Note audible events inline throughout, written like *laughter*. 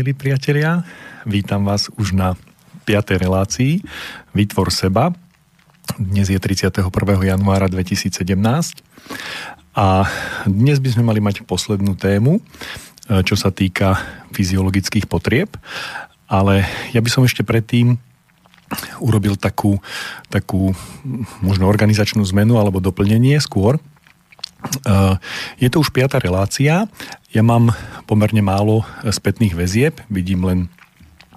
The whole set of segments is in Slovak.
Milí priatelia. Vítam vás už na 5. relácii Vytvor seba. Dnes je 31. januára 2017 a dnes by sme mali mať poslednú tému, e, čo sa týka fyziologických potrieb, ale ja by som ešte predtým urobil takú, takú možno organizačnú zmenu alebo doplnenie skôr. Eh, je to už piata relácia. Ja mám pomerne málo spätných väzieb, vidím len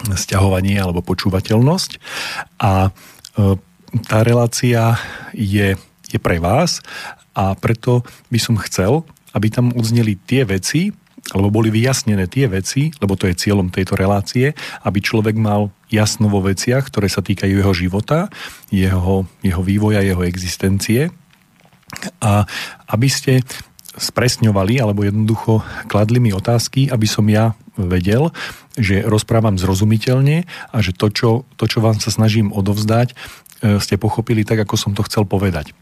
sťahovanie alebo počúvateľnosť. A eh, tá relácia je, je pre vás a preto by som chcel, aby tam odzneli tie veci, alebo boli vyjasnené tie veci, lebo to je cieľom tejto relácie, aby človek mal jasno vo veciach, ktoré sa týkajú jeho života, jeho, jeho vývoja, jeho existencie a aby ste spresňovali alebo jednoducho kladli mi otázky, aby som ja vedel, že rozprávam zrozumiteľne a že to, čo, to, čo vám sa snažím odovzdať, e, ste pochopili tak, ako som to chcel povedať.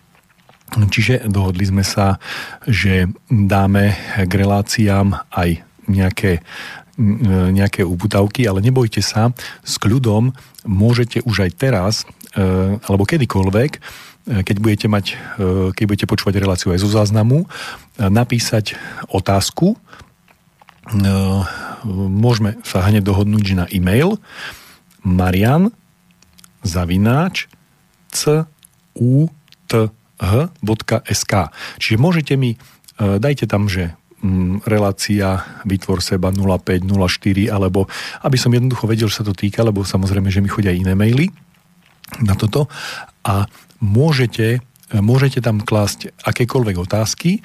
Čiže dohodli sme sa, že dáme k reláciám aj nejaké, e, nejaké uputavky, ale nebojte sa, s kľudom môžete už aj teraz, e, alebo kedykoľvek, keď budete, mať, e, keď budete počúvať reláciu aj zo záznamu, e, napísať otázku. Môžeme sa hneď dohodnúť, na e-mail marian zavináč c u t h.sk. Čiže môžete mi, dajte tam, že mm, relácia Vytvor seba 0504, alebo aby som jednoducho vedel, že sa to týka, lebo samozrejme, že mi chodia iné maily na toto a môžete, môžete tam klásť akékoľvek otázky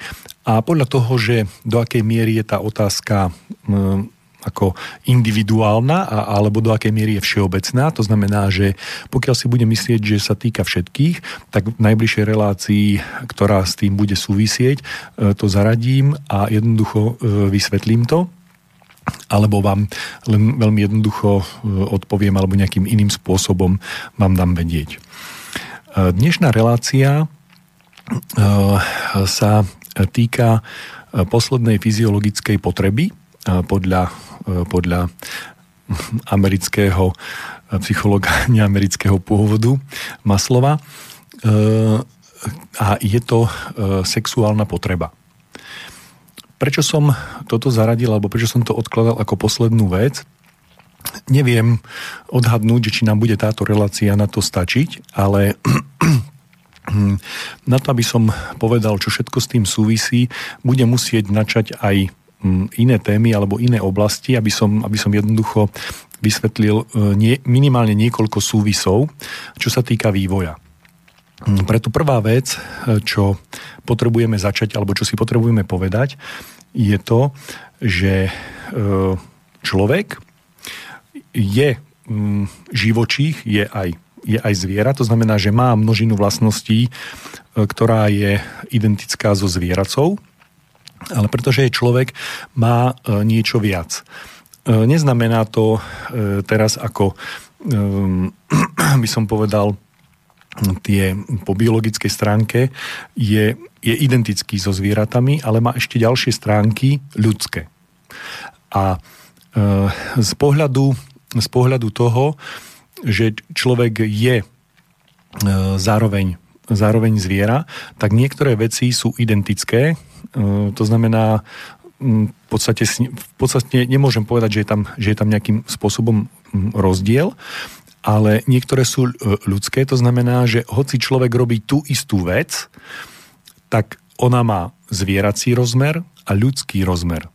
a podľa toho, že do akej miery je tá otázka ako individuálna alebo do akej miery je všeobecná. To znamená, že pokiaľ si bude myslieť, že sa týka všetkých, tak v najbližšej relácii, ktorá s tým bude súvisieť, e, to zaradím a jednoducho e, vysvetlím to alebo vám len veľmi jednoducho e, odpoviem alebo nejakým iným spôsobom vám dám vedieť. Dnešná relácia e, sa týka e, poslednej fyziologickej potreby e, podľa, podľa amerického psychologa *laughs* neamerického pôvodu Maslova a je to sexuálna potreba. Prečo som toto zaradil, alebo prečo som to odkladal ako poslednú vec? Neviem odhadnúť, či nám bude táto relácia na to stačiť, ale *clears throat* na to, aby som povedal, čo všetko s tým súvisí, bude musieť načať aj mm, iné témy alebo iné oblasti, aby som, aby som jednoducho vysvetlil e, nie, minimálne niekoľko súvisov, čo sa týka vývoja. Mm, preto prvá vec, e, čo potrebujeme začať, alebo čo si potrebujeme povedať, je to, že e, človek je mm, živočích, je aj, je aj zviera, to znamená, že má množinu vlastností, e, ktorá je identická so zvieracou, ale pretože je človek, má e, niečo viac. E, neznamená to teraz ako, *clears throat* by som povedal, tie po biologickej stránke je, je identický so zvieratami, ale má ešte ďalšie stránky ľudské. A z pohľadu z pohľadu toho, že človek je e, zároveň, zároveň zviera, tak niektoré veci sú identické. E, to znamená, v podstate, v podstate nemôžem povedať, že je, tam, že je tam nejakým spôsobom rozdiel, ale niektoré sú e, ľudské, to znamená, že hoci človek robí tú istú vec, tak ona má zvierací rozmer a ľudský rozmer.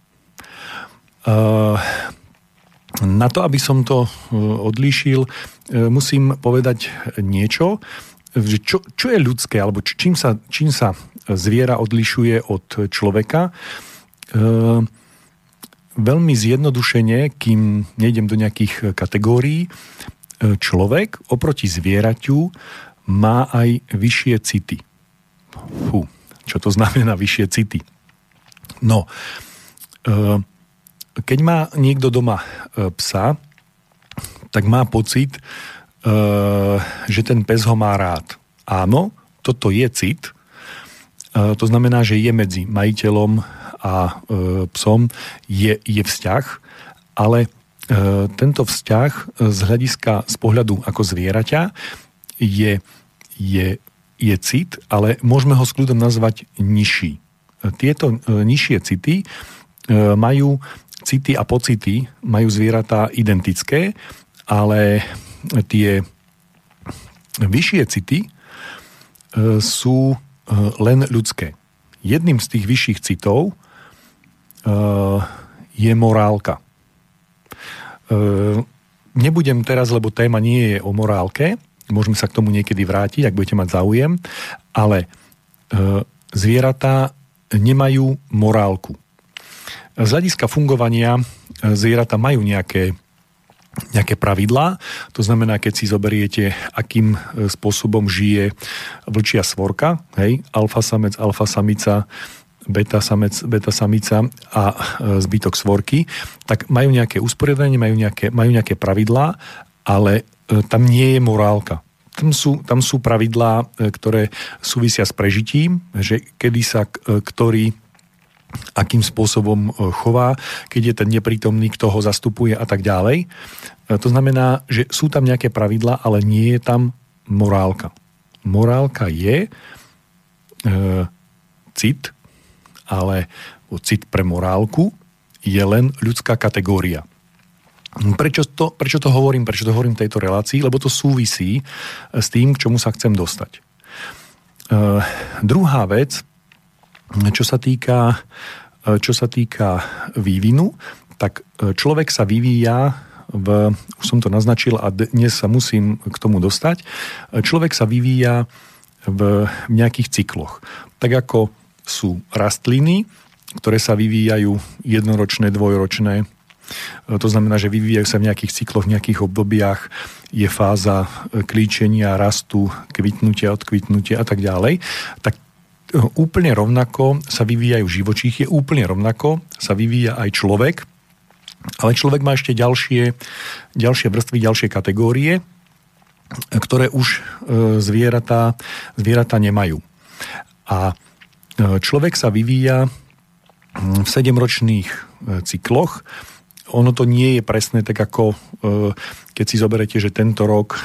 Uh, na to, aby som to e, odlíšil, e, musím povedať niečo, čo, čo je ľudské, alebo čím sa, čím sa zviera odlišuje od človeka. E, veľmi zjednodušene, kým nejdem do nejakých kategórií, človek oproti zvieraťu má aj vyššie city. Fú, čo to *laughs* znamená vyššie city? No, keď má niekto doma e, psa, tak má pocit, e, že ten pes ho má rád. Áno, toto je cit. E, to znamená, že je medzi majiteľom a psom je, je vzťah ale tento vzťah z hľadiska, z pohľadu ako zvieraťa je, je, je cit, ale môžeme ho s kľudom nazvať nižší. Tieto nižšie city majú city a pocity, majú zvieratá identické, ale tie vyššie city e, sú e, len ľudské. Jedným z tých vyšších citov e, je morálka. Nebudem teraz, lebo téma nie je o morálke, môžeme sa k tomu niekedy vrátiť, ak budete mať záujem, ale zvieratá nemajú morálku. Z hľadiska fungovania zvieratá majú nejaké nejaké pravidlá. To znamená, keď si zoberiete, akým e, spôsobom žije vlčia svorka, hej, alfa samec, alfa samica, beta samec, beta samica a e, zbytok svorky, tak majú nejaké usporiadanie, majú nejaké, majú nejaké pravidlá, ale e, tam nie je morálka. Tam sú, tam sú pravidlá, ktoré súvisia s prežitím, že kedy sa ktorý akým spôsobom e, chová, keď je ten neprítomný, kto ho zastupuje a tak ďalej. E, to znamená, že sú tam nejaké pravidla, ale nie je tam morálka. Morálka je e, cit, ale cit pre morálku je len ľudská kategória. Prečo to, prečo to hovorím, prečo to hovorím v tejto relácii? Lebo to súvisí s tým, k čomu sa chcem dostať. Uh, druhá vec, čo sa týka, e, čo sa týka vývinu, tak e, človek sa vyvíja v, už som to naznačil a dnes sa musím k tomu dostať, e, človek sa vyvíja v nejakých cykloch. Tak ako sú rastliny, ktoré sa vyvíjajú jednoročné, dvojročné, to znamená, že vyvíjajú sa v nejakých cykloch, v nejakých obdobiach, je fáza klíčenia, rastu, kvitnutia, odkvitnutia a tak ďalej. Tak úplne rovnako sa vyvíjajú živočíchy, úplne rovnako sa vyvíja aj človek, ale človek má ešte ďalšie, ďalšie vrstvy, ďalšie kategórie, ktoré už e, zvieratá, zvieratá nemajú. A e, človek sa vyvíja v sedemročných e, cykloch, ono to nie je presné tak ako keď si zoberete, že tento rok,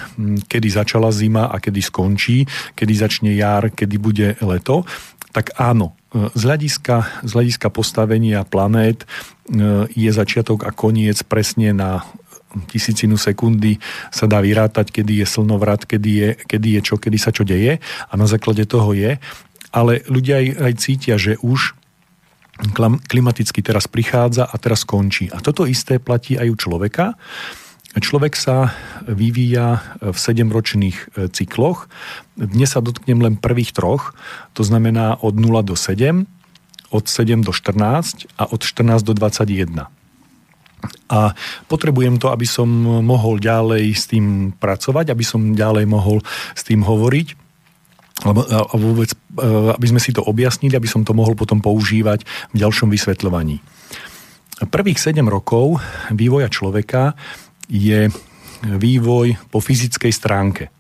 kedy začala zima a kedy skončí, kedy začne jar, kedy bude leto, tak áno, e, z hľadiska, z hľadiska postavenia planét e, je začiatok a koniec presne na tisícinu sekundy sa dá vyrátať, kedy je slnovrat, kedy je, kedy je čo, kedy sa čo deje a na základe toho je. Ale ľudia aj, aj cítia, že už klimaticky teraz prichádza a teraz končí. A toto isté platí aj u človeka. Človek sa vyvíja v sedemročných e, cykloch. Dnes sa dotknem len prvých troch, to znamená od 0 do 7, od 7 do 14 a od 14 do 21. A potrebujem to, aby som mohol ďalej s tým pracovať, aby som ďalej mohol s tým hovoriť, alebo, vôbec, e, aby sme si to objasnili, aby som to mohol potom používať v ďalšom vysvetľovaní. Prvých 7 rokov vývoja človeka je vývoj po fyzickej stránke.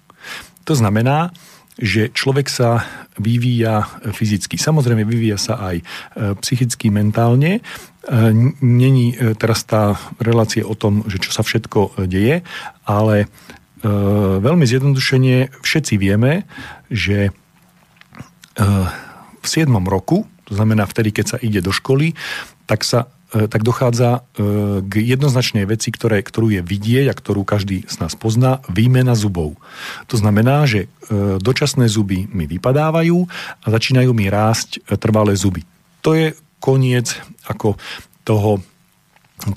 To znamená, že človek sa vyvíja fyzicky. Samozrejme, vyvíja sa aj e, psychicky, mentálne. E, není teraz tá relácia o tom, že čo sa všetko deje, ale veľmi zjednodušene všetci vieme, že v 7. roku, to znamená vtedy, keď sa ide do školy, tak sa E, tak dochádza e, k jednoznačnej veci, ktoré, ktorú je vidieť a ktorú každý z nás pozná, výmena zubov. To znamená, že e, dočasné zuby mi vypadávajú a začínajú mi rásť trvalé zuby. To je koniec ako toho,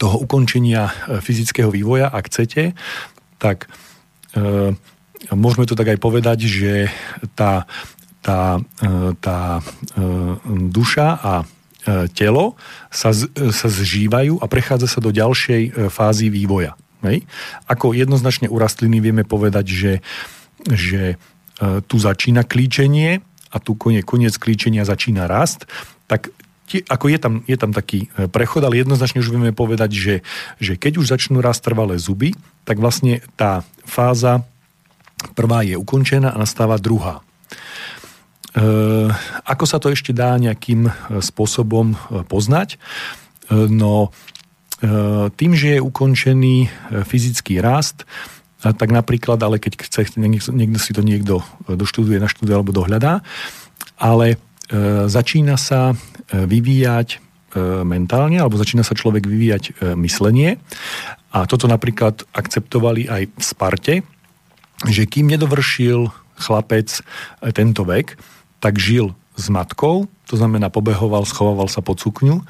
toho ukončenia fyzického vývoja, ak chcete, tak e, môžeme to tak aj povedať, že tá, tá, tá e, duša a E, telo sa, e, sa zžívajú a prechádza sa do ďalšej e, fázy vývoja. Hej? Ako jednoznačne u rastliny vieme povedať, že, že tu začína klíčenie a tu koniec, klíčenia začína rast, tak ako je tam, je tam taký prechod, ale jednoznačne už vieme povedať, že, že keď už začnú rast trvalé zuby, tak vlastne tá fáza prvá je ukončená a nastáva druhá. Eh, ako sa to ešte dá nejakým eh, spôsobom eh, poznať? No, tým, že je ukončený fyzický rast, tak napríklad, ale keď chce, niekto, si to niekto doštuduje, naštuduje alebo dohľadá, ale začína sa vyvíjať mentálne, alebo začína sa človek vyvíjať myslenie. A toto napríklad akceptovali aj v Sparte, že kým nedovršil chlapec tento vek, tak žil s matkou, to znamená pobehoval, schovával sa pod sukňu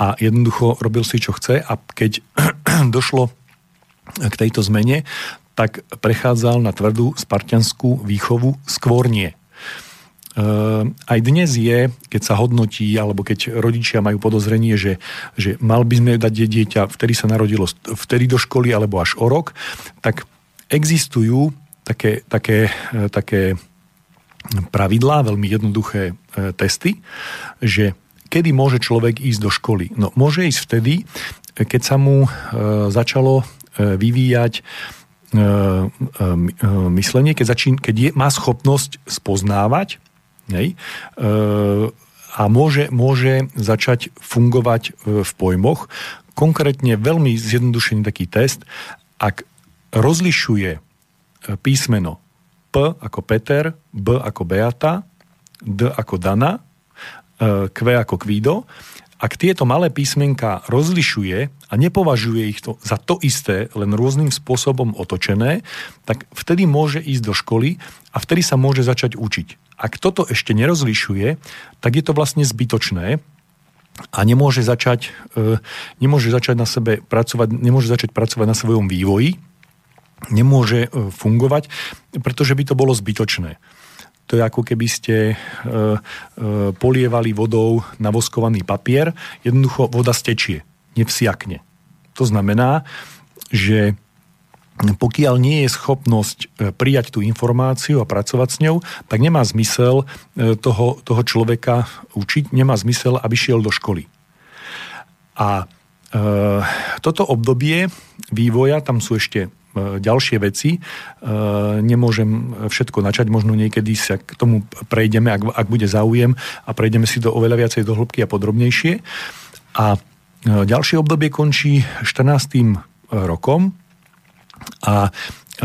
a jednoducho robil si, čo chce a keď *clears throat* došlo k tejto zmene, tak prechádzal na tvrdú spartianskú výchovu skôr nie. Ehm, aj dnes je, keď sa hodnotí, alebo keď rodičia majú podozrenie, že, že mal by sme dať dieťa, vtedy sa narodilo, vtedy do školy, alebo až o rok, tak existujú také, také, e, také pravidlá, veľmi jednoduché e, testy, že kedy môže človek ísť do školy. No môže ísť vtedy, keď sa mu e, začalo vyvíjať myslenie, keď, začín, keď je, má schopnosť spoznávať hej, a môže, môže začať fungovať v pojmoch. Konkrétne veľmi zjednodušený taký test, ak rozlišuje písmeno P ako Peter, B ako Beata, D ako Dana, e, Q ako Kvído. Ak tieto malé písmenka rozlišuje a nepovažuje ich to za to isté, len rôznym spôsobom otočené, tak vtedy môže ísť do školy a vtedy sa môže začať učiť. Ak toto ešte nerozlišuje, tak je to vlastne zbytočné, a nemôže začať, e, nemôže začať na sebe pracovať, nemôže začať pracovať na svojom vývoji, nemôže e, fungovať, pretože by to bolo zbytočné. To je ako keby ste e, polievali vodou na voskovaný papier, jednoducho voda stečie, nevsiakne. To znamená, že pokiaľ nie je schopnosť prijať tú informáciu a pracovať s ňou, tak nemá zmysel toho, toho človeka učiť, nemá zmysel, aby šiel do školy. A e, toto obdobie vývoja, tam sú ešte E, ďalšie veci. E, nemôžem všetko načať, možno niekedy sa k tomu prejdeme, ak, ak bude záujem a prejdeme si to oveľa viacej do hĺbky a podrobnejšie. A e, ďalšie obdobie končí 14. rokom a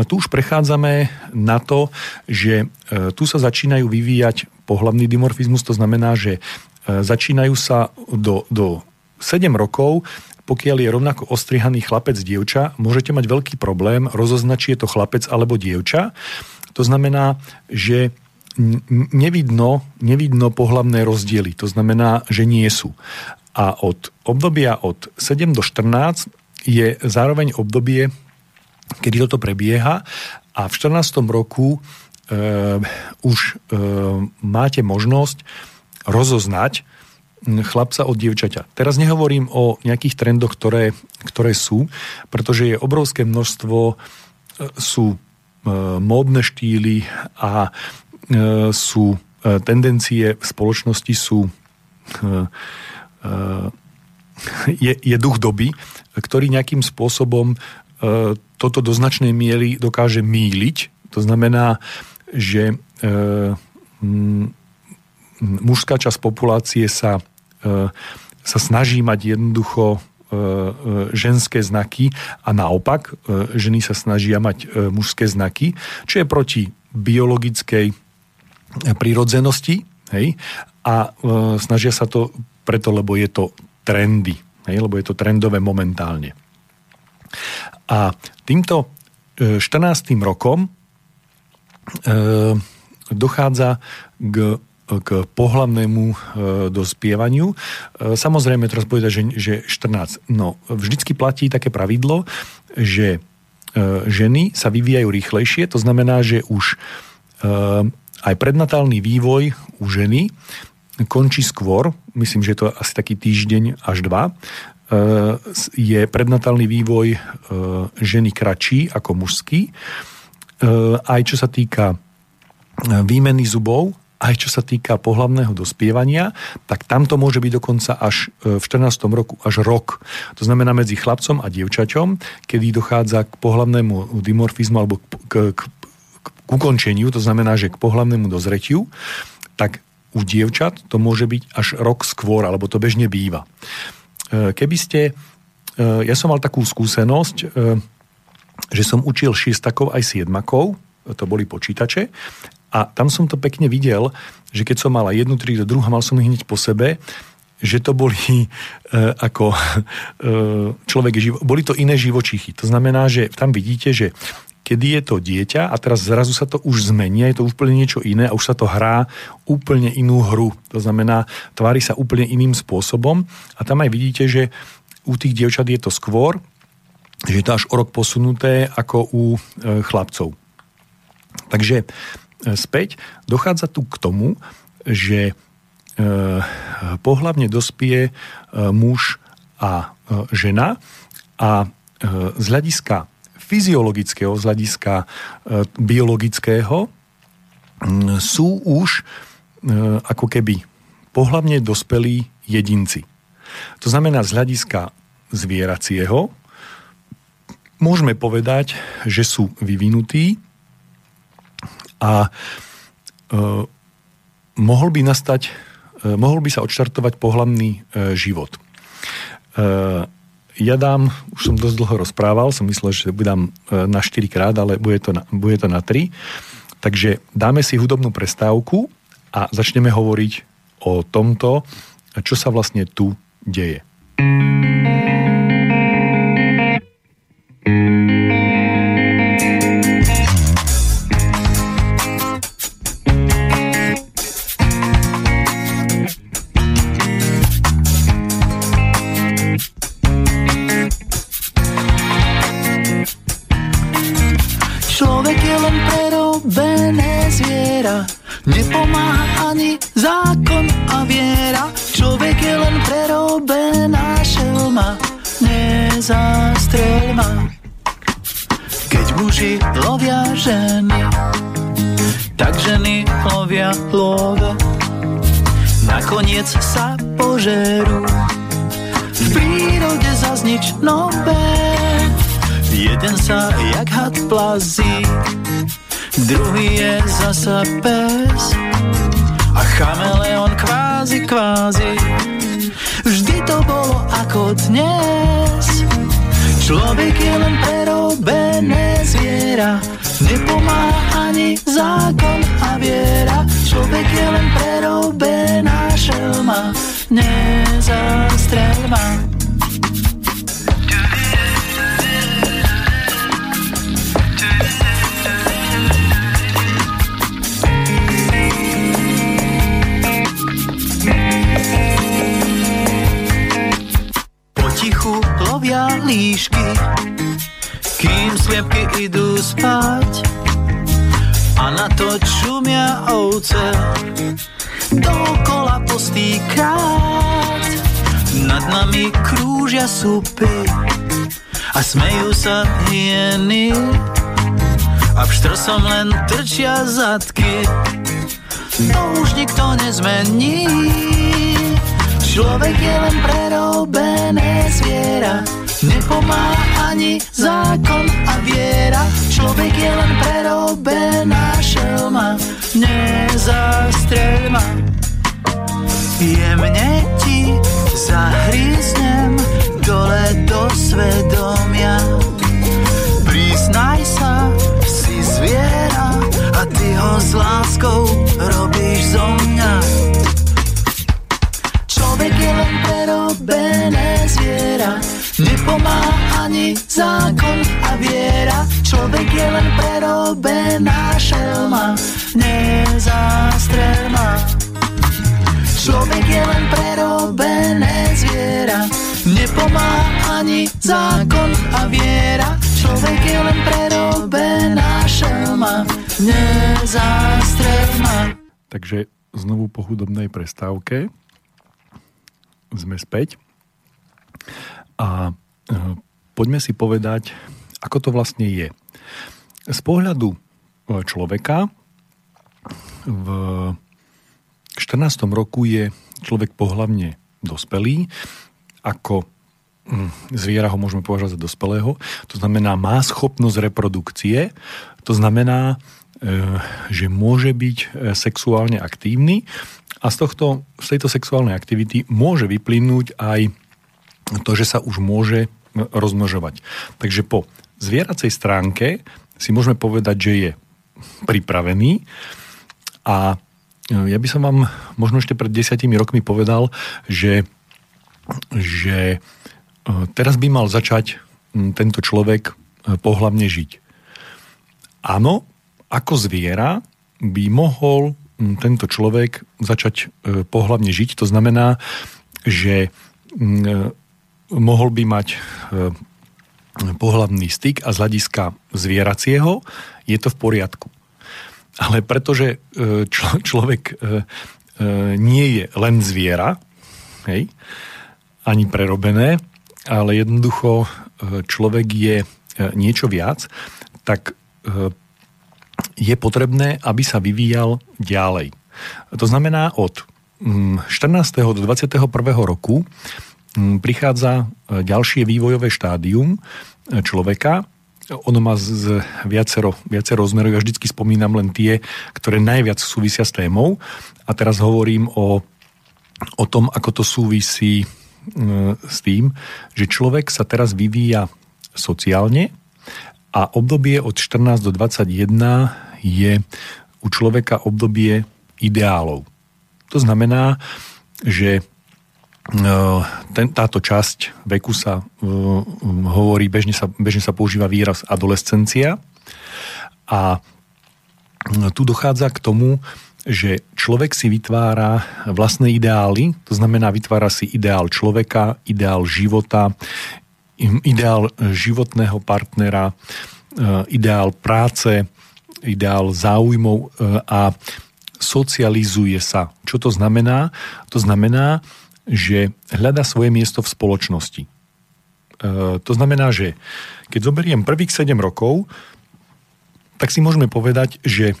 tu už prechádzame na to, že tu sa začínajú vyvíjať pohlavný dimorfizmus, to znamená, že začínajú sa do, do 7 rokov pokiaľ je rovnako ostrihaný chlapec dievča, môžete mať veľký problém rozoznať, či je to chlapec alebo dievča. To znamená, že nevidno, nevidno pohlavné rozdiely. To znamená, že nie sú. A od obdobia od 7 do 14 je zároveň obdobie, kedy toto prebieha a v 14. roku e, už e, máte možnosť rozoznať, chlapca od dievčaťa. Teraz nehovorím o nejakých trendoch, ktoré, ktoré sú, pretože je obrovské množstvo, e, sú e, módne štýly a e, sú tendencie v spoločnosti sú je, je duch doby, ktorý nejakým spôsobom toto do značnej miery dokáže míliť. To znamená, že mužská časť populácie sa E, sa snaží mať jednoducho e, e, ženské znaky a naopak ženy sa snažia mať mužské znaky, čo je proti biologickej prirodzenosti hej, a snažia sa to preto, lebo je to trendy, hej, lebo je to trendové momentálne. A týmto 14. rokom dochádza k k pohlavnému e, dospievaniu. E, samozrejme, teraz povedať, že, že 14. No, vždycky platí také pravidlo, že e, ženy sa vyvíjajú rýchlejšie, to znamená, že už aj prednatálny vývoj u ženy končí skôr, myslím, že je to asi taký týždeň až dva, je prednatálny vývoj ženy kratší ako mužský. Aj čo sa týka výmeny zubov, aj čo sa týka pohlavného dospievania, tak tam to môže byť dokonca až e, v 14. roku až rok. To znamená medzi chlapcom a dievčaťom, kedy dochádza k pohlavnému dimorfizmu alebo k, k, k, k ukončeniu, to znamená, že k pohlavnému dozretiu, tak u dievčat to môže byť až rok skôr, alebo to bežne býva. E, keby ste ja som mal takú skúsenosť, že som učil šiestakov aj siedmakov, to boli počítače, a tam som to pekne videl, že keď som mal jednu tridu, druhá, mal som ich hneď po sebe, že to boli e, ako *laughs* človek, boli to iné živočichy. To znamená, že tam vidíte, že kedy je to dieťa a teraz zrazu sa to už zmení, je to úplne niečo iné a už sa to hrá úplne inú hru. To znamená, tvári sa úplne iným spôsobom a tam aj vidíte, že u tých dievčat je to skôr, že je to až o rok posunuté ako u e, chlapcov. Takže e, späť dochádza tu k tomu, že e, pohlavne dospie muž a žena a z hľadiska fyziologického, z hľadiska biologického sú už ako keby pohlavne dospelí jedinci. To znamená z hľadiska zvieracieho môžeme povedať, že sú vyvinutí a e, mohol by nastať, e, mohol by sa odštartovať pohľadný e, život. E, ja dám, už som dosť dlho rozprával, som myslel, že budem e, na 4 krát, ale bude to na, bude to na 3. Takže dáme si hudobnú prestávku a začneme hovoriť o tomto, čo sa vlastne tu deje. Nepomáha ani zákon a viera, človek je len prerobená šelma, nezastrel ma. Keď muži lovia ženy, tak ženy lovia love. Nakoniec sa požerú, v prírode zaznič nové. Jeden sa jak had plazí, druhý je zasa pes a chameleon kvázi kvázi. Vždy to bolo ako dnes. Človek je len prerobené zviera, nepomáha ani zákon a viera. Človek je len prerobená šelma, nezastrelma. lovia líšky, kým sliepky idú spať. A na to čumia ovce, dokola postýkrát. Nad nami krúžia supy a smejú sa hieny. A v štrosom len trčia zadky, to už nikto nezmení. Človek je len prerobené zviera, nepomáha ani zákon a viera. Človek je len prerobená šelma, nezastrel ma. Jemne ti zahríznem dole do svedomia. Priznaj sa, si zviera a ty ho s láskou robíš zo. Človek je len prerobené zviera, nepomáha ani zákon a viera. Človek je len prerobená šelma, nezastrelma. Človek je len prerobené zviera, nepomáha ani zákon a viera. Človek je len prerobená šelma, nezastrelma. Takže znovu po hudobnej prestávke sme späť. A e, poďme si povedať, ako to vlastne je. Z pohľadu e, človeka v 14. roku je človek pohlavne dospelý, ako hm, zviera ho môžeme považovať za dospelého, to znamená má schopnosť reprodukcie, to znamená, že môže byť sexuálne aktívny a z, tohto, z tejto sexuálnej aktivity môže vyplynúť aj to, že sa už môže rozmnožovať. Takže po zvieracej stránke si môžeme povedať, že je pripravený a e, ja by som vám možno ešte pred desiatimi rokmi povedal, že, že e, teraz by mal začať tento človek e, pohlavne žiť. Áno, ako zviera by mohol tento človek začať pohlavne žiť. To znamená, že mohol by mať pohľadný styk a z hľadiska zvieracieho je to v poriadku. Ale pretože e, člo, človek e, e, nie je len zviera, hej, ani prerobené, ale jednoducho človek je niečo viac, tak je potrebné, aby sa vyvíjal ďalej. To znamená od 14. Mm, do 21. roku Mm, prichádza e, ďalšie vývojové štádium e, človeka. Ono má z viacero, viacero rozmerov. Ja vždycky spomínam len tie, ktoré najviac súvisia s témou. A teraz hovorím o, o tom, ako to súvisí e, s tým, že človek sa teraz vyvíja sociálne a obdobie od 14 do 21 je u človeka obdobie ideálov. To znamená, že Eh, ten, táto časť veku sa uh, hovorí, bežne sa, bežne sa používa výraz adolescencia a eh, tu dochádza k tomu, že človek si vytvára vlastné ideály, to znamená vytvára si ideál človeka, ideál života, ideál životného partnera, ideál práce, ideál záujmov a socializuje sa. Čo to znamená? To znamená, že hľada svoje miesto v spoločnosti. E, to znamená, že keď zoberiem prvých 7 rokov, tak si môžeme povedať, že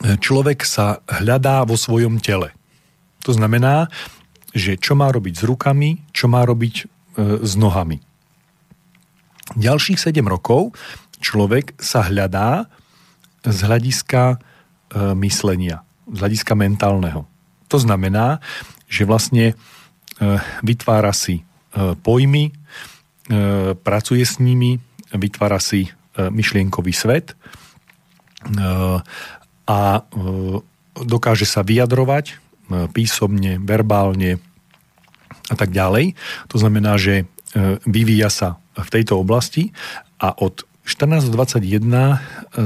človek sa hľadá vo svojom tele. To znamená, že čo má robiť s rukami, čo má robiť e, s nohami. Ďalších 7 rokov človek sa hľadá z hľadiska e, myslenia, z hľadiska mentálneho. To znamená, že vlastne e, vytvára si e, pojmy, e, pracuje s nimi, vytvára si myšlienkový svet a dokáže sa vyjadrovať písomne, verbálne a tak ďalej. To znamená, že vyvíja sa v tejto oblasti a od 14 do 21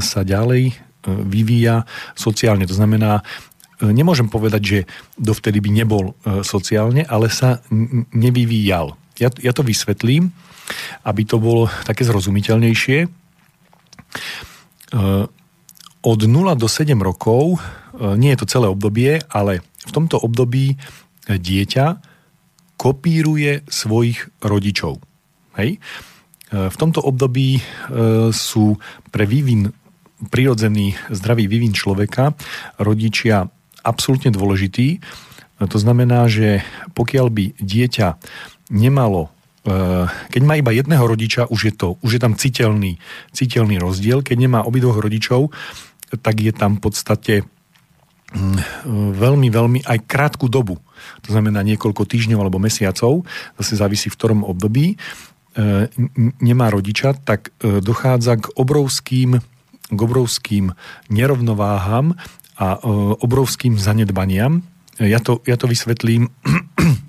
sa ďalej vyvíja sociálne. To znamená, E, nemôžem povedať, že dovtedy by nebol e, sociálne, ale sa nevyvíjal. Ja, ja to vysvetlím, aby to bolo také zrozumiteľnejšie. E, od 0 do 7 rokov, nie je to celé obdobie, ale v tomto období dieťa kopíruje svojich rodičov. Hej? V tomto období sú pre vývin, prirodzený zdravý vývin človeka rodičia absolútne dôležitý. To znamená, že pokiaľ by dieťa nemalo e, keď má iba jedného rodiča, už je, to, už je tam citeľný, citeľný rozdiel. Keď nemá obidvoch rodičov, tak je tam v podstate veľmi, veľmi aj krátku dobu. To znamená niekoľko týždňov alebo mesiacov, zase závisí v ktorom období, e, nemá rodiča, tak e, dochádza k obrovským, k obrovským nerovnováham a e, obrovským zanedbaniam. Ja to, ja to vysvetlím,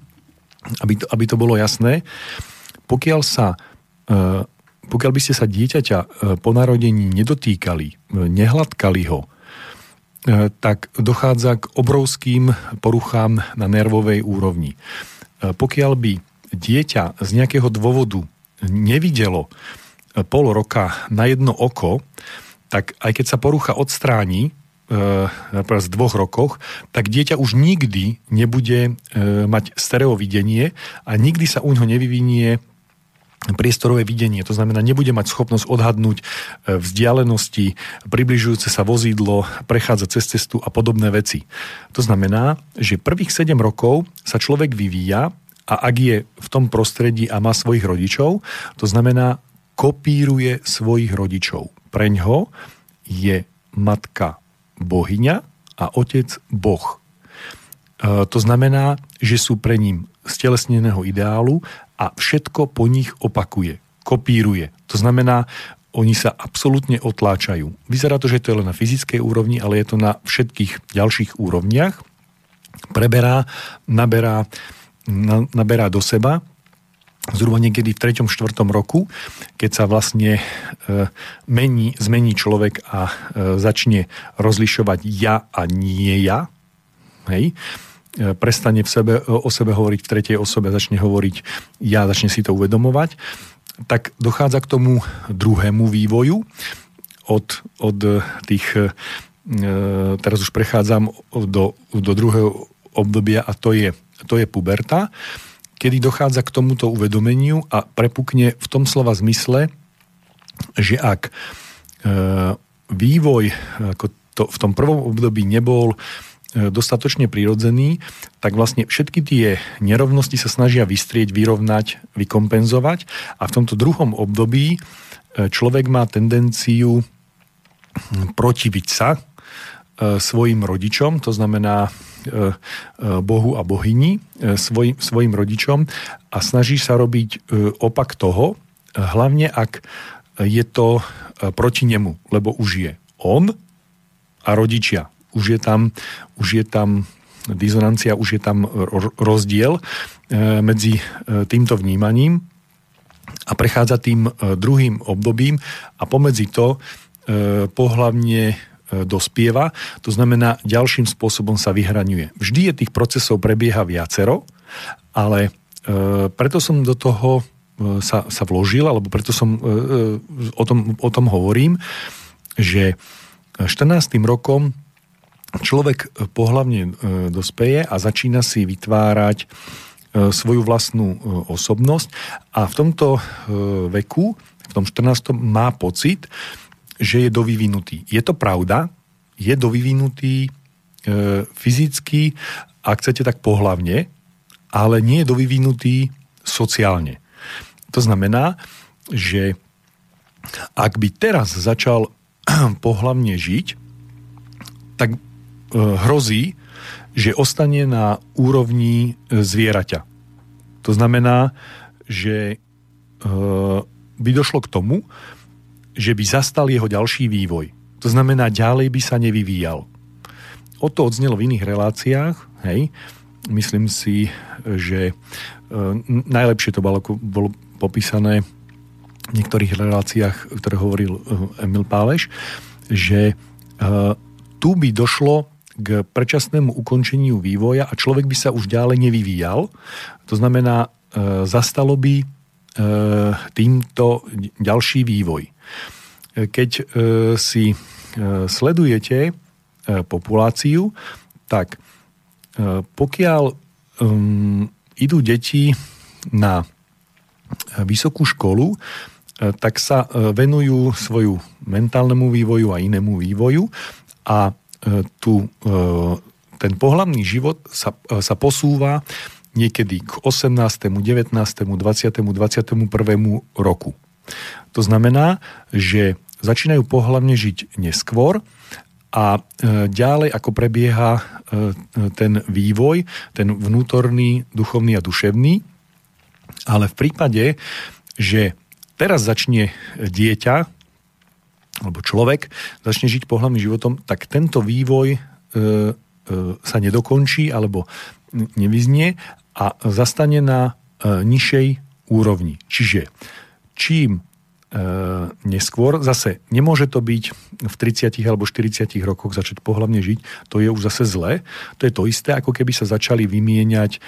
*clears throat* aby to, aby to bolo jasné. Pokiaľ sa pokiaľ by ste sa dieťaťa po narodení nedotýkali, nehladkali ho, tak dochádza k obrovským poruchám na nervovej úrovni. Pokiaľ by dieťa z nejakého dôvodu nevidelo pol roka na jedno oko, tak aj keď sa porucha odstráni, napríklad z dvoch rokoch, tak dieťa už nikdy nebude mať stereovidenie a nikdy sa u neho nevyvinie priestorové videnie. To znamená, nebude mať schopnosť odhadnúť e, vzdialenosti, približujúce sa vozidlo, prechádzať cez cestu a podobné veci. To znamená, že prvých 7 rokov sa človek vyvíja a ak je v tom prostredí a má svojich rodičov, to znamená, kopíruje svojich rodičov. Preňho je matka bohyňa a otec boh. E, to znamená, že sú pre ním stelesneného ideálu a všetko po nich opakuje, kopíruje. To znamená, oni sa absolútne otláčajú. Vyzerá to, že to je len na fyzickej úrovni, ale je to na všetkých ďalších úrovniach. Preberá, naberá, na, naberá do seba zhruba niekedy v 3. 4. roku, keď sa vlastne e, mení, zmení človek a e, začne rozlišovať ja a nie ja, hej, prestane v sebe, o sebe hovoriť v tretej osobe, začne hovoriť ja, začne si to uvedomovať, tak dochádza k tomu druhému vývoju. Od, od tých, e, teraz už prechádzam do, do druhého obdobia a to je, to je puberta, kedy dochádza k tomuto uvedomeniu a prepukne v tom slova zmysle, že ak e, vývoj ako to v tom prvom období nebol E, dostatočne prirodzený, tak vlastne všetky tie nerovnosti sa snažia vystrieť, vyrovnať, vykompenzovať. A v tomto druhom období e, človek má tendenciu protiviť sa e, svojim rodičom, to znamená Bohu a bohyni, svojim, svojim rodičom a snaží sa robiť opak toho, hlavne ak je to proti nemu, lebo už je on a rodičia už je tam, už je tam dizonancia, už je tam rozdiel e, medzi e, týmto vnímaním a prechádza tým e, druhým obdobím a pomedzi to pohlavne dospieva, to znamená ďalším spôsobom sa vyhraňuje. Vždy je tých procesov prebieha viacero, ale preto som do toho sa, sa vložil, alebo preto som o tom, o tom hovorím, že 14. rokom človek pohľavne e, dospeje a začína si vytvárať e, svoju vlastnú e, osobnosť a v tomto veku, v tom 14. má pocit, že je dovyvinutý. Je to pravda, je dovyvinutý fyzicky, ak chcete tak pohlavne, ale nie je dovyvinutý sociálne. To znamená, že ak by teraz začal *clears throat* pohlavne žiť, tak E, hrozí, že ostane na úrovni e, zvieraťa. To znamená, že e, by došlo k tomu, že by zastal jeho ďalší vývoj. To znamená, ďalej by sa nevyvíjal. O to odznelo v iných reláciách, hej. Myslím si, že najlepšie to bolo, bolo popísané v niektorých reláciách, ktoré hovoril Emil Páleš, že tu by došlo k predčasnému ukončeniu vývoja a človek by sa už ďalej nevyvíjal. To znamená, e, zastalo by e, týmto ďalší vývoj. E, keď si sledujete populáciu, tak pokiaľ e, idú deti na vysokú školu, tak sa venujú svoju mentálnemu vývoju a inému vývoju a E, tu, e, ten pohľavný život sa, e, sa posúva niekedy k 18., 19., 20., 21. roku. To znamená, že začínajú pohľavne žiť neskôr a ďalej ako prebieha ten vývoj, ten vnútorný, duchovný a duševný. Ale v prípade, že teraz začne dieťa alebo človek začne žiť pohľadným životom, tak tento vývoj e, e, sa nedokončí alebo nevyznie a zastane na e, nižšej úrovni. Čiže čím e, neskôr, zase nemôže to byť v 30 alebo 40 rokoch začať pohľadne žiť, to je už zase zlé. To je to isté, ako keby sa začali vymieňať, e,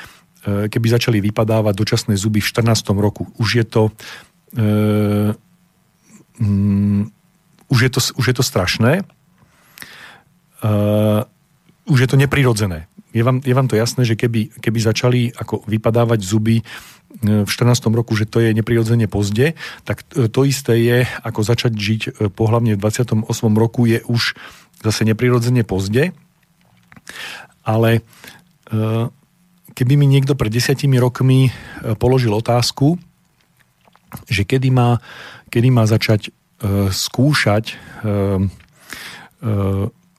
keby začali vypadávať dočasné zuby v 14. roku. Už je to e, už je to, už je to strašné, uh, už je to neprirodzené. Je vám, je vám to jasné, že keby, keby začali ako vypadávať zuby uh, v 14. roku, že to je neprirodzene pozde, tak to isté je, ako začať žiť pohľavne v 28. roku je už zase neprirodzene pozde. Ale uh, keby mi niekto pred desiatimi rokmi položil otázku, že kedy má, kedy má začať skúšať e, e,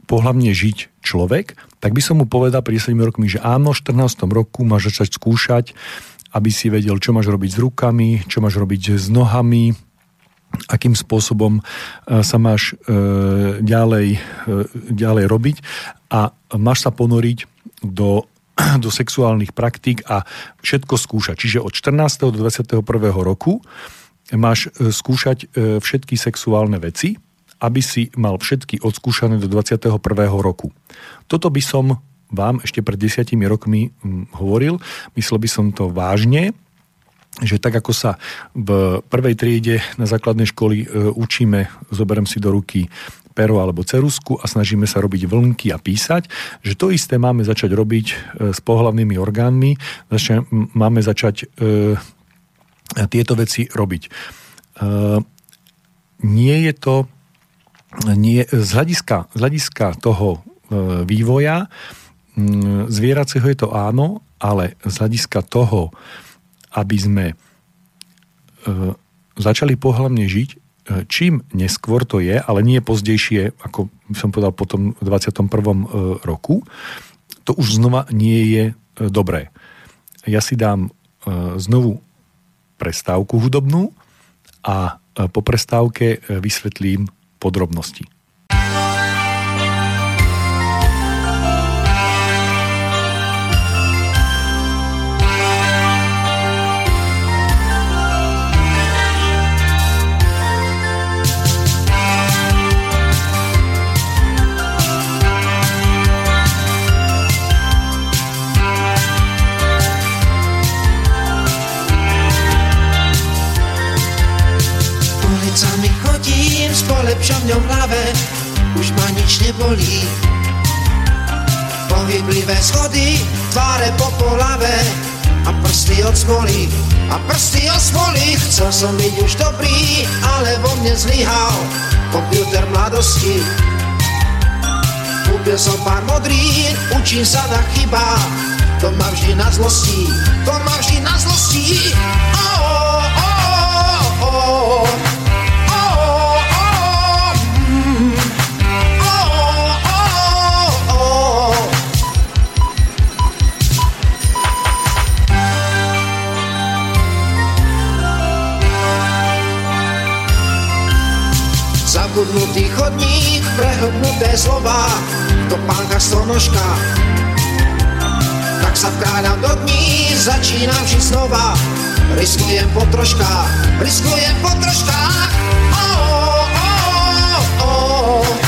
pohlavne žiť človek, tak by som mu povedal pri 7 rokmi, že áno, v 14. roku máš začať skúšať, aby si vedel, čo máš robiť s rukami, čo máš robiť s nohami, akým spôsobom e, sa máš e, ďalej, e, ďalej robiť a máš sa ponoriť do, *clears throat* do sexuálnych praktík a všetko skúšať. Čiže od 14. do 21. roku máš skúšať všetky sexuálne veci, aby si mal všetky odskúšané do 21. roku. Toto by som vám ešte pred desiatimi rokmi hovoril, myslel by som to vážne, že tak ako sa v prvej triede na základnej školy e, učíme, zoberiem si do ruky pero alebo cerusku a snažíme sa robiť vlnky a písať, že to isté máme začať robiť e, s pohľavnými orgánmi, máme začať e, tieto veci robiť. E, nie je to nie, z, hľadiska, z hľadiska toho e, vývoja zvieracieho je to áno, ale z hľadiska toho, aby sme e, začali pohľavne žiť, čím neskôr to je, ale nie pozdejšie, ako som povedal potom v 21. E, roku, to už znova nie je dobré. Ja si dám znovu prestávku hudobnú a po prestávke vysvetlím podrobnosti. V hlave už ma nič nebolí. Pohyblivé schody, tváre po polave a prsty od smoly, a prsty od smoly. Chcel som byť už dobrý, ale vo mne zlyhal komputer mladosti. Kúpil som pár modrín, učím sa na chyba, to ma vždy na zlosti, to ma vždy na zlosti. Oh, prehodnuté slova, to pánka stonožka. Tak sa vkrádam do dní, začínam žiť znova. Riskujem po troškách, riskujem po troškách. Oh, oh, oh, oh.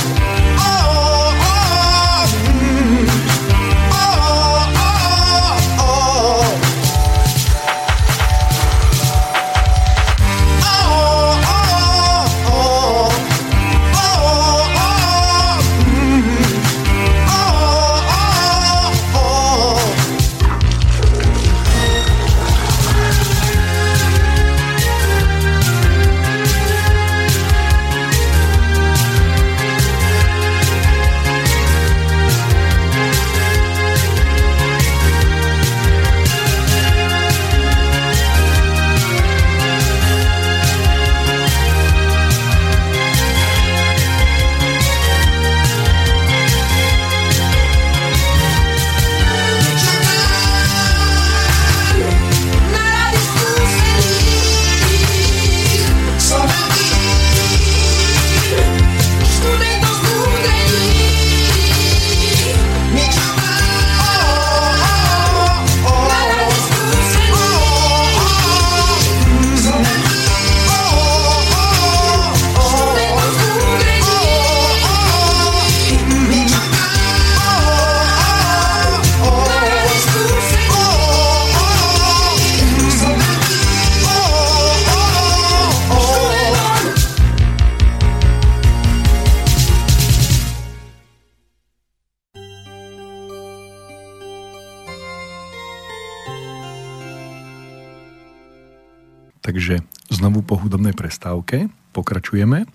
Prestávke, pokračujeme.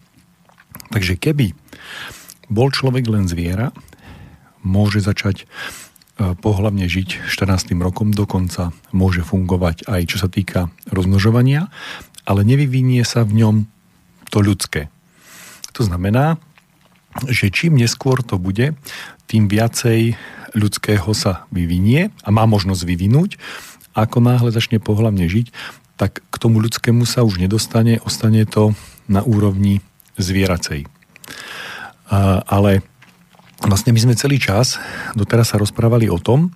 Takže keby bol človek len zviera, môže začať e, pohlavne žiť 14. rokom, dokonca môže fungovať aj čo sa týka rozmnožovania, ale nevyvinie sa v ňom to ľudské. To znamená, že čím neskôr to bude, tým viacej ľudského sa vyvinie a má možnosť vyvinúť. Ako náhle začne pohľavne žiť, tak k tomu ľudskému sa už nedostane, ostane to na úrovni zvieracej. Ale vlastne my sme celý čas doteraz sa rozprávali o tom,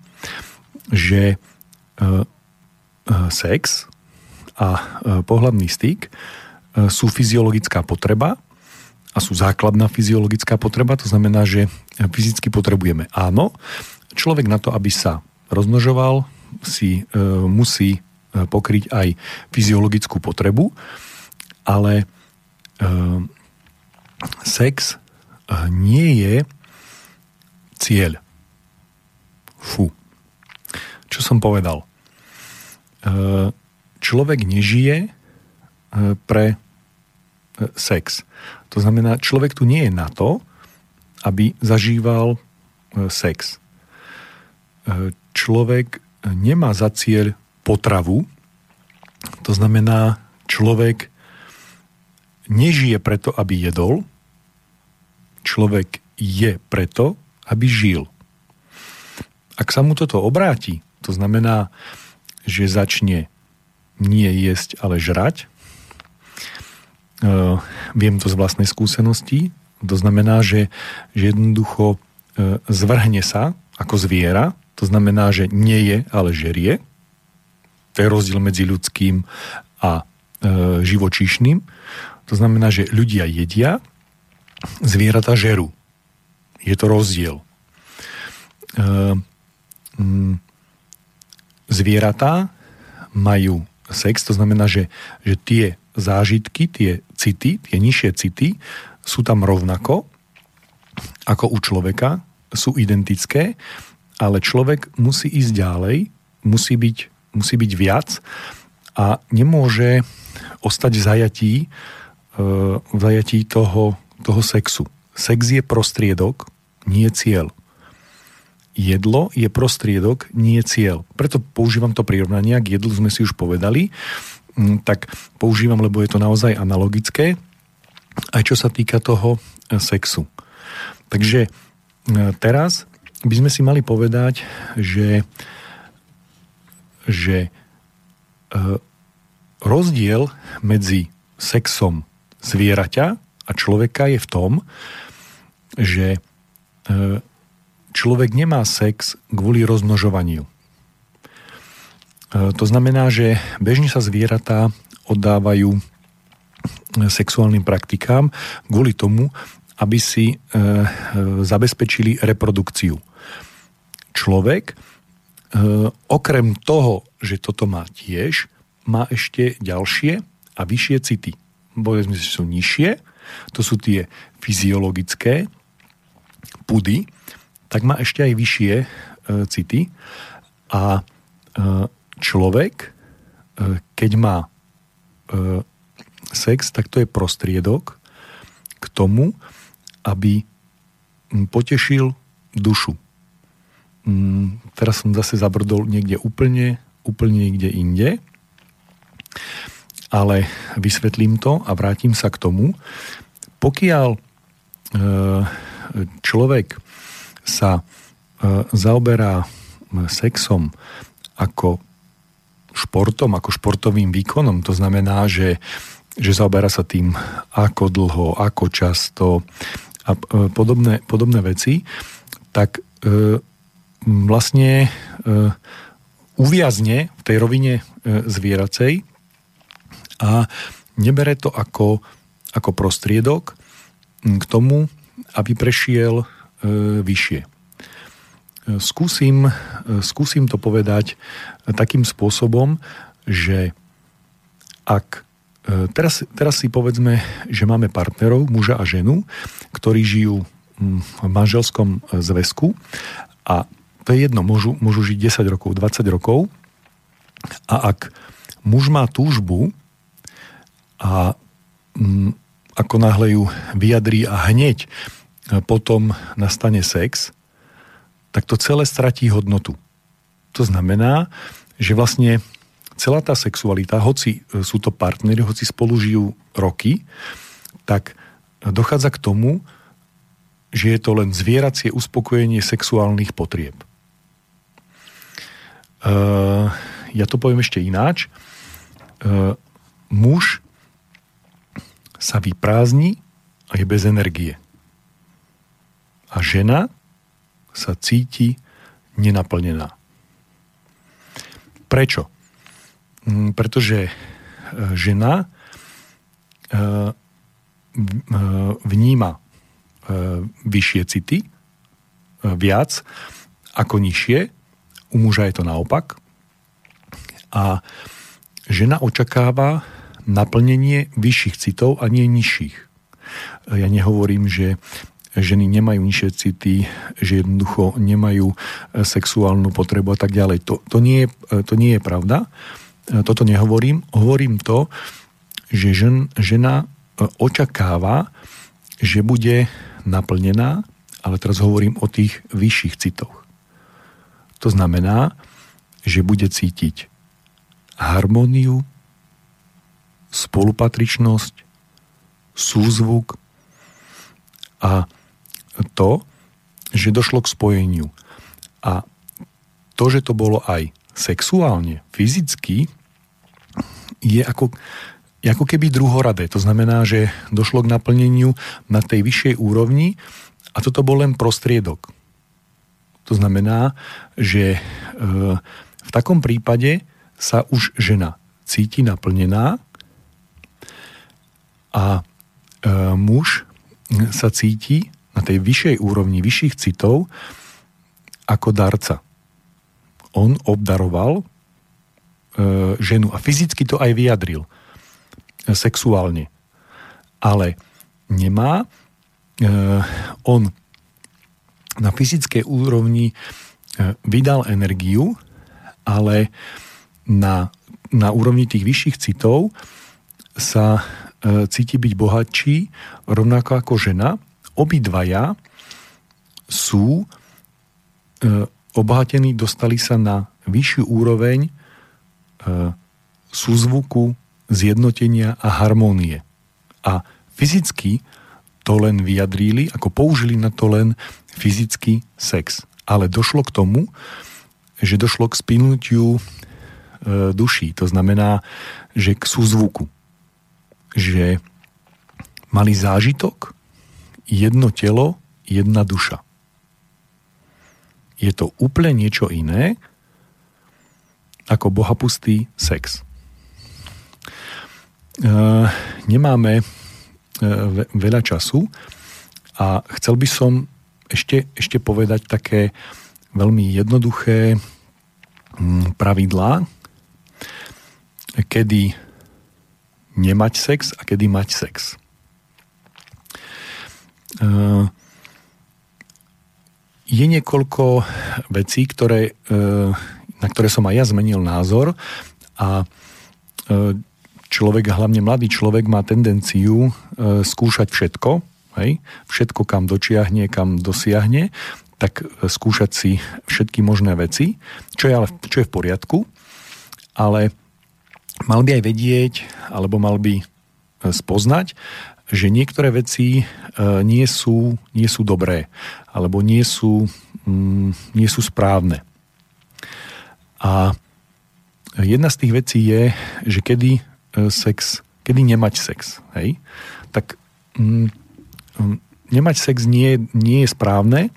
že e, e, sex a e, pohľadný styk sú fyziologická potreba a sú základná fyziologická potreba, to znamená, že fyzicky potrebujeme. Áno, človek na to, aby sa rozmnožoval, si musí pokryť aj fyziologickú potrebu, ale e, sex e, nie je cieľ. Fu. Čo som povedal? E, človek nežije e, pre e, sex. To znamená, človek tu nie je na to, aby zažíval e, sex. E, človek nemá za cieľ potravu. To znamená, človek nežije preto, aby jedol, človek je preto, aby žil. Ak sa mu toto obráti, to znamená, že začne nie jesť, ale žrať, uh, viem to z vlastnej skúsenosti, to znamená, že, že jednoducho uh, zvrhne sa ako zviera, to znamená, že nie je, ale žerie, to je rozdiel medzi ľudským a e, živočíšnym. To znamená, že ľudia jedia, zvieratá žerú. Je to rozdiel. E, mm, zvieratá majú sex, to znamená, že, že tie zážitky, tie city, tie nižšie city sú tam rovnako ako u človeka, sú identické, ale človek musí ísť ďalej, musí byť musí byť viac a nemôže ostať v zajatí, e, v zajatí toho, toho sexu. Sex je prostriedok, nie cieľ. Jedlo je prostriedok, nie cieľ. Preto používam to prirovnanie, k jedlu sme si už povedali, mm, tak používam, lebo je to naozaj analogické, aj čo sa týka toho e, sexu. Takže e, teraz by sme si mali povedať, že že e, rozdiel medzi sexom zvieraťa a človeka je v tom, že e, človek nemá sex kvôli rozmnožovaniu. E, to znamená, že bežne sa zvieratá oddávajú sexuálnym praktikám kvôli tomu, aby si zabezpečili reprodukciu. Človek okrem toho, že toto má tiež, má ešte ďalšie a vyššie city. Povedzme, že sú nižšie, to sú tie fyziologické pudy, tak má ešte aj vyššie e, city. A e, človek, e, keď má e, sex, tak to je prostriedok k tomu, aby potešil dušu mm, teraz som zase zabrdol niekde úplne, úplne niekde inde, ale vysvetlím to a vrátim sa k tomu. Pokiaľ e, človek sa e, zaoberá sexom ako športom, ako športovým výkonom, to znamená, že, že zaoberá sa tým ako dlho, ako často a podobné, podobné veci, tak vlastne e, uviazne v tej rovine e, zvieracej a nebere to ako, ako prostriedok k tomu, aby prešiel e, vyššie. Skúsim, skúsim to povedať takým spôsobom, že ak teraz, teraz si povedzme, že máme partnerov, muža a ženu, ktorí žijú v manželskom zväzku a to je jedno, môžu, môžu žiť 10 rokov, 20 rokov a ak muž má túžbu a m, mm, ako náhle ju vyjadrí a hneď e, potom nastane sex, tak to celé stratí hodnotu. To znamená, že vlastne celá tá sexualita, hoci e, sú to partnery, hoci spolu žijú roky, tak dochádza k tomu, že je to len zvieracie uspokojenie sexuálnych potrieb. Uh, ja to poviem ešte ináč. Uh, muž sa vyprázdni a je bez energie. A žena sa cíti nenaplnená. Prečo? Mm, pretože e, žena vníma vyššie city viac ako nižšie. U muža je to naopak. A žena očakáva naplnenie vyšších citov a nie nižších. Ja nehovorím, že ženy nemajú nižšie city, že jednoducho nemajú sexuálnu potrebu a tak ďalej. To, to, nie, je, to nie je pravda. Toto nehovorím. Hovorím to, že žen, žena očakáva, že bude naplnená, ale teraz hovorím o tých vyšších citoch. To znamená, že bude cítiť harmóniu, spolupatričnosť, súzvuk a to, že došlo k spojeniu. A to, že to bolo aj sexuálne, fyzicky, je ako, ako keby druhoradé. To znamená, že došlo k naplneniu na tej vyššej úrovni a toto bol len prostriedok. To znamená, že e, v takom prípade sa už žena cíti naplnená a e, muž sa cíti na tej vyššej úrovni, vyšších citov ako darca. On obdaroval e, ženu a fyzicky to aj vyjadril sexuálne. Ale nemá on na fyzickej úrovni e, vydal energiu, ale na, na úrovni tých vyšších citov sa e, cíti byť bohatší rovnako ako žena obidvaja sú e, obohatení, dostali sa na vyššiu úroveň súzvuku, zjednotenia a harmónie. A fyzicky to len vyjadrili, ako použili na to len fyzický sex. Ale došlo k tomu, že došlo k spinutiu e, duší. To znamená, že k súzvuku. Že mali zážitok, jedno telo, jedna duša. Je to úplne niečo iné ako bohapustý sex. E, nemáme e, veľa času a chcel by som ešte, ešte povedať také veľmi jednoduché mm, pravidlá, kedy nemať sex a kedy mať sex. Eh, je niekoľko vecí, ktoré, eh, na ktoré som aj ja zmenil názor a eh, človek, hlavne mladý človek, má tendenciu skúšať všetko, hej? všetko kam dočiahne, kam dosiahne, tak skúšať si všetky možné veci, čo je, ale, čo je v poriadku, ale mal by aj vedieť, alebo mal by spoznať, že niektoré veci e, nie sú, nie sú dobré alebo nie sú, mm, nie sú správne. A jedna z tých vecí je, že kedy e, sex, kedy nemať sex, hej? Tak mm, nemať sex nie, nie je správne e,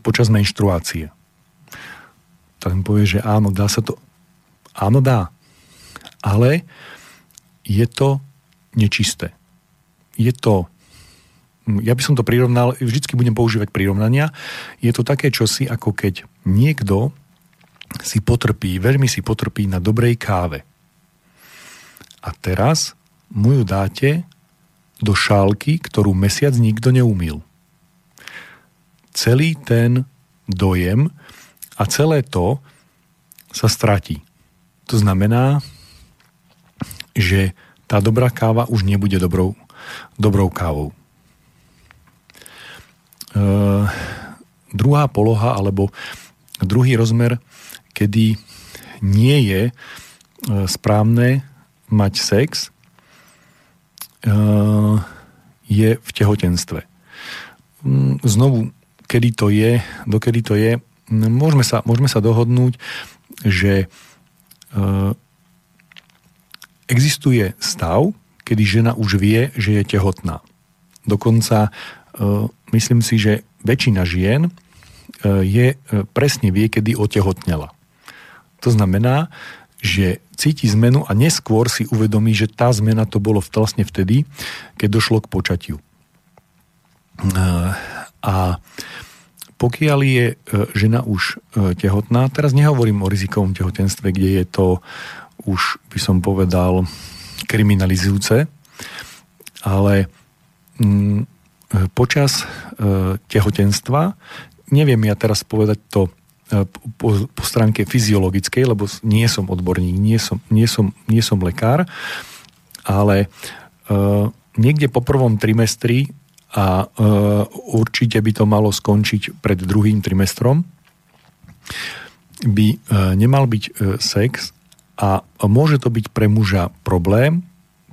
počas menštruácie. Tak mi povie, že áno, dá sa to. Áno, dá. Ale je to nečisté. Je to, ja by som to prirovnal, vždycky budem používať prirovnania, je to také čosi, ako keď niekto si potrpí, veľmi si potrpí na dobrej káve. A teraz mu ju dáte do šálky, ktorú mesiac nikto neumil. Celý ten dojem a celé to sa stratí. To znamená, že tá dobrá káva už nebude dobrou, dobrou kávou. E, druhá poloha alebo druhý rozmer, kedy nie je e, správne mať sex, je v tehotenstve. Mm, znovu, kedy to je, dokedy to je, môžeme sa, môžeme sa dohodnúť, že e, existuje stav, kedy žena už vie, že je tehotná. Dokonca e, myslím si, že väčšina žien je, presne vie, kedy otehotnela. To znamená, že cíti zmenu a neskôr si uvedomí, že tá zmena to bolo vlastne vtedy, keď došlo k počatiu. A pokiaľ je e, žena už e, tehotná, teraz nehovorím o rizikovom tehotenstve, kde je to už, by som povedal, kriminalizujúce, ale mm, e, počas tehotenstva, neviem ja teraz povedať to po, po stránke fyziologickej, lebo nie som odborník, nie som, nie som, nie som lekár, ale uh, niekde po prvom trimestri a e, určite by to malo skončiť pred druhým trimestrom, by e, nemal byť e, sex a môže to byť pre muža problém,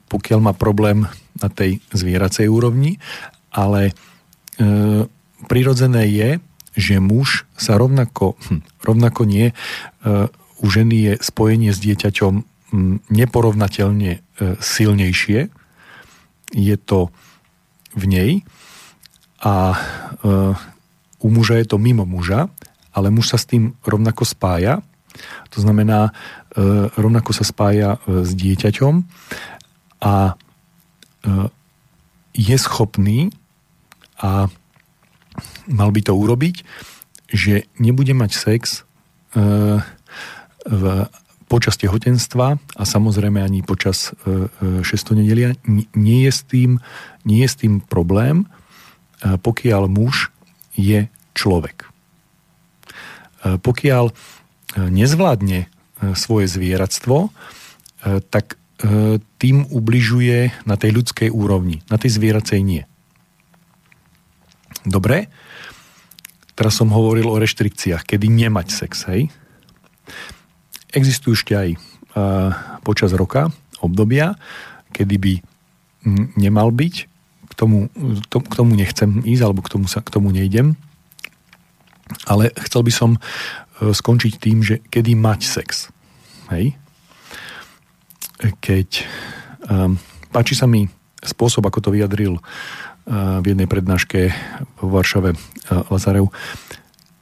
pokiaľ má problém na tej zvieracej úrovni, ale e, prirodzené je, že muž sa rovnako, hm, rovnako nie, e, u ženy je spojenie s dieťaťom hm, neporovnateľne e, silnejšie. Je to v nej a e, u muža je to mimo muža, ale muž sa s tým rovnako spája. To znamená, e, rovnako sa spája e, s dieťaťom a je schopný a mal by to urobiť, že nebude mať sex v počas tehotenstva a samozrejme ani počas e, e, nie je s tým, nie je s tým problém, e, pokiaľ muž je človek. Pokiaľ nezvládne svoje zvieratstvo, tak tým ubližuje na tej ľudskej úrovni, na tej zvieracej nie. Dobre, teraz som hovoril o reštrikciách, kedy nemať sex, hej? Existujú ešte aj počas roka obdobia, kedy by nemal byť, k tomu, to, k tomu nechcem ísť, alebo k tomu, sa, k tomu nejdem, ale chcel by som e, skončiť tým, že kedy mať sex. Hej? Keď um, páči sa mi spôsob, ako to vyjadril v jednej prednáške v Varšave Lazarev,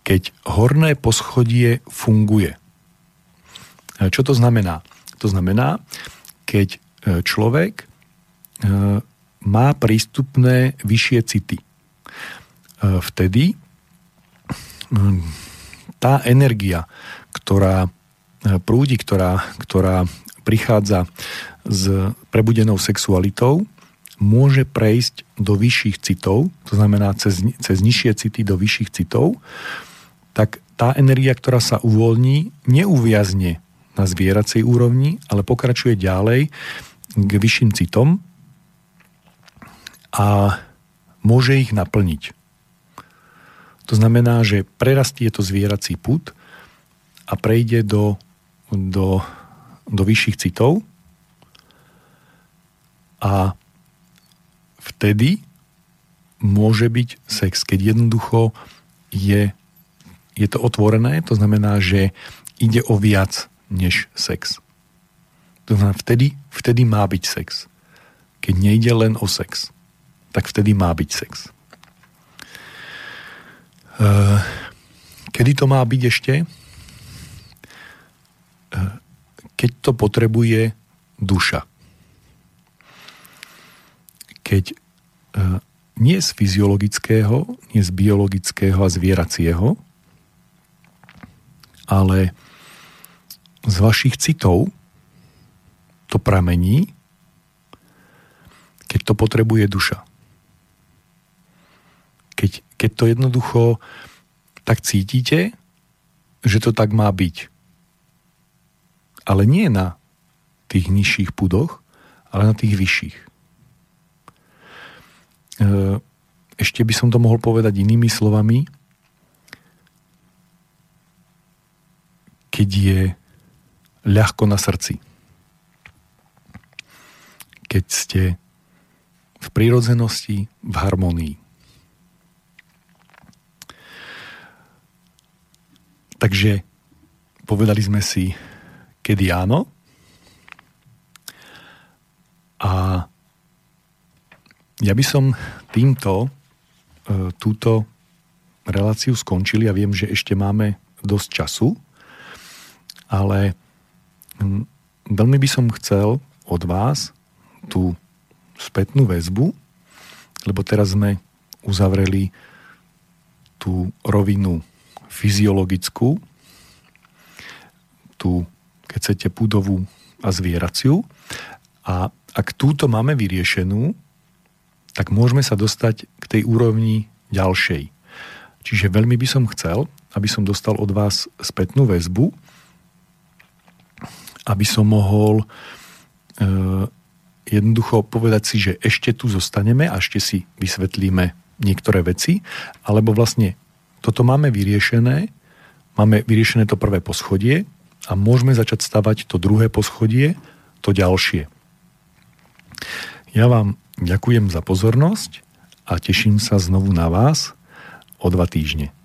keď horné poschodie funguje, čo to znamená? To znamená, keď e, človek e, má prístupné vyššie city. E, vtedy tá energia, ktorá prúdi, ktorá, ktorá prichádza s prebudenou sexualitou, môže prejsť do vyšších citov, to znamená cez, cez nižšie city do vyšších citov, tak tá energia, ktorá sa uvoľní, neuviazne na zvieracej úrovni, ale pokračuje ďalej k vyšším citom a môže ich naplniť. To znamená, že prerastie to zvierací put a prejde do, do, do vyšších citov a vtedy môže byť sex, keď jednoducho je, je to otvorené, to znamená, že ide o viac než sex. To znamená, vtedy, vtedy má byť sex. Keď nejde len o sex, tak vtedy má byť sex. Uh, kedy to má byť ešte? Uh, keď to potrebuje duša. Keď uh, nie z fyziologického, nie z biologického a zvieracieho, ale z vašich citov to pramení, keď to potrebuje duša. Keď, keď to jednoducho tak cítite, že to tak má byť. Ale nie na tých nižších pudoch, ale na tých vyšších. E, ešte by som to mohol povedať inými slovami. Keď je ľahko na srdci. Keď ste v prírodzenosti, v harmonii. Takže povedali sme si, kedy áno. A ja by som týmto e, túto reláciu skončili. Ja viem, že ešte máme dosť času, ale hm, veľmi by som chcel od vás tú spätnú väzbu, lebo teraz sme uzavreli tú rovinu fyziologickú, tú, keď chcete, púdovú a zvieraciu. A ak túto máme vyriešenú, tak môžeme sa dostať k tej úrovni ďalšej. Čiže veľmi by som chcel, aby som dostal od vás spätnú väzbu, aby som mohol e, jednoducho povedať si, že ešte tu zostaneme a ešte si vysvetlíme niektoré veci, alebo vlastne toto máme vyriešené, máme vyriešené to prvé poschodie a môžeme začať stavať to druhé poschodie, to ďalšie. Ja vám ďakujem za pozornosť a teším sa znovu na vás o dva týždne.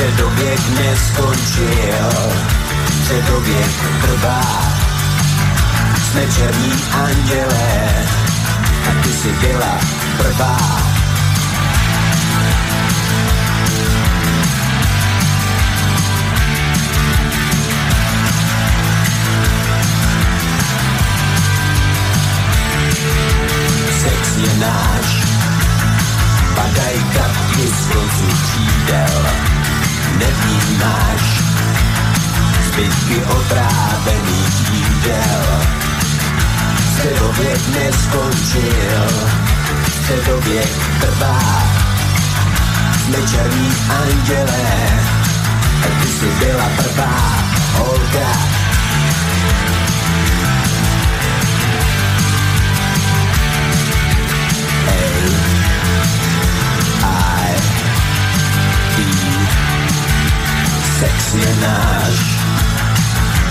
Středověk neskončil, středověk trvá. Jsme černí andělé a ty si byla prvá. Sex je náš, padají kapky z koncu křídel nevnímáš. Zbytky otrávených jídel Středověk neskončil. Středověk trvá. Jsme černí andělé. Ty jsi byla prvá holka. vlastně náš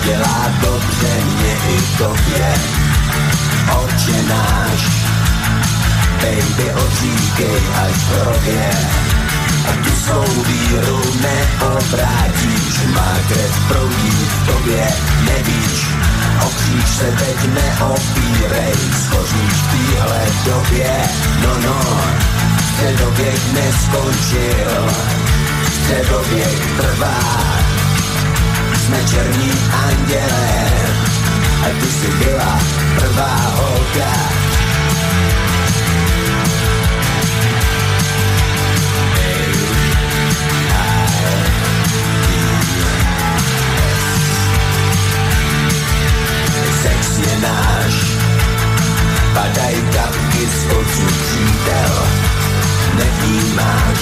Dělá dobře mě i tobě Oče náš Baby odříkej až hrobě A tu svou víru neobrátíš. Má krev proudí v tobě nevíš. O se teď neopírej Schoříš v téhle době. No no Středověk neskončil Středověk trvá jsme černí anděle A ty si byla prvá holka. Sex je náš. Padaj kapky z oči přítel. Nevnímáš.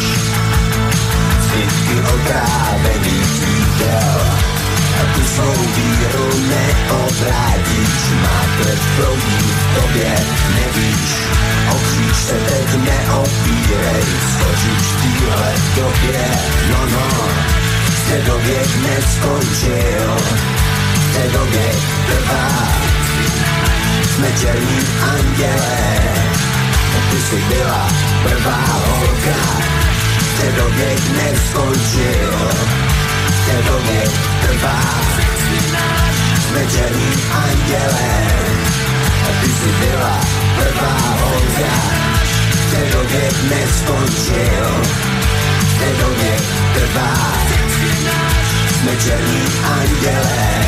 Zbytky otrávených přítel a tu svou víru neobrátíš. Má krev proudí v tobě, nevíš, o se teď neopírej, skočíš v týhle době, no no, středověk neskončil, středověk trvá. Jsme černí anděle, ty jsi byla prvá holka, středověk neskončil, ještě dověk trvá. Jsme černí andělé, ty jsi byla prvá honza. Ten dověk neskončil, ten dověk trvá. Jsme černí andělé,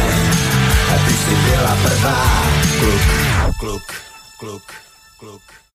a ty jsi byla prvá. Kluk, kluk, kluk, kluk.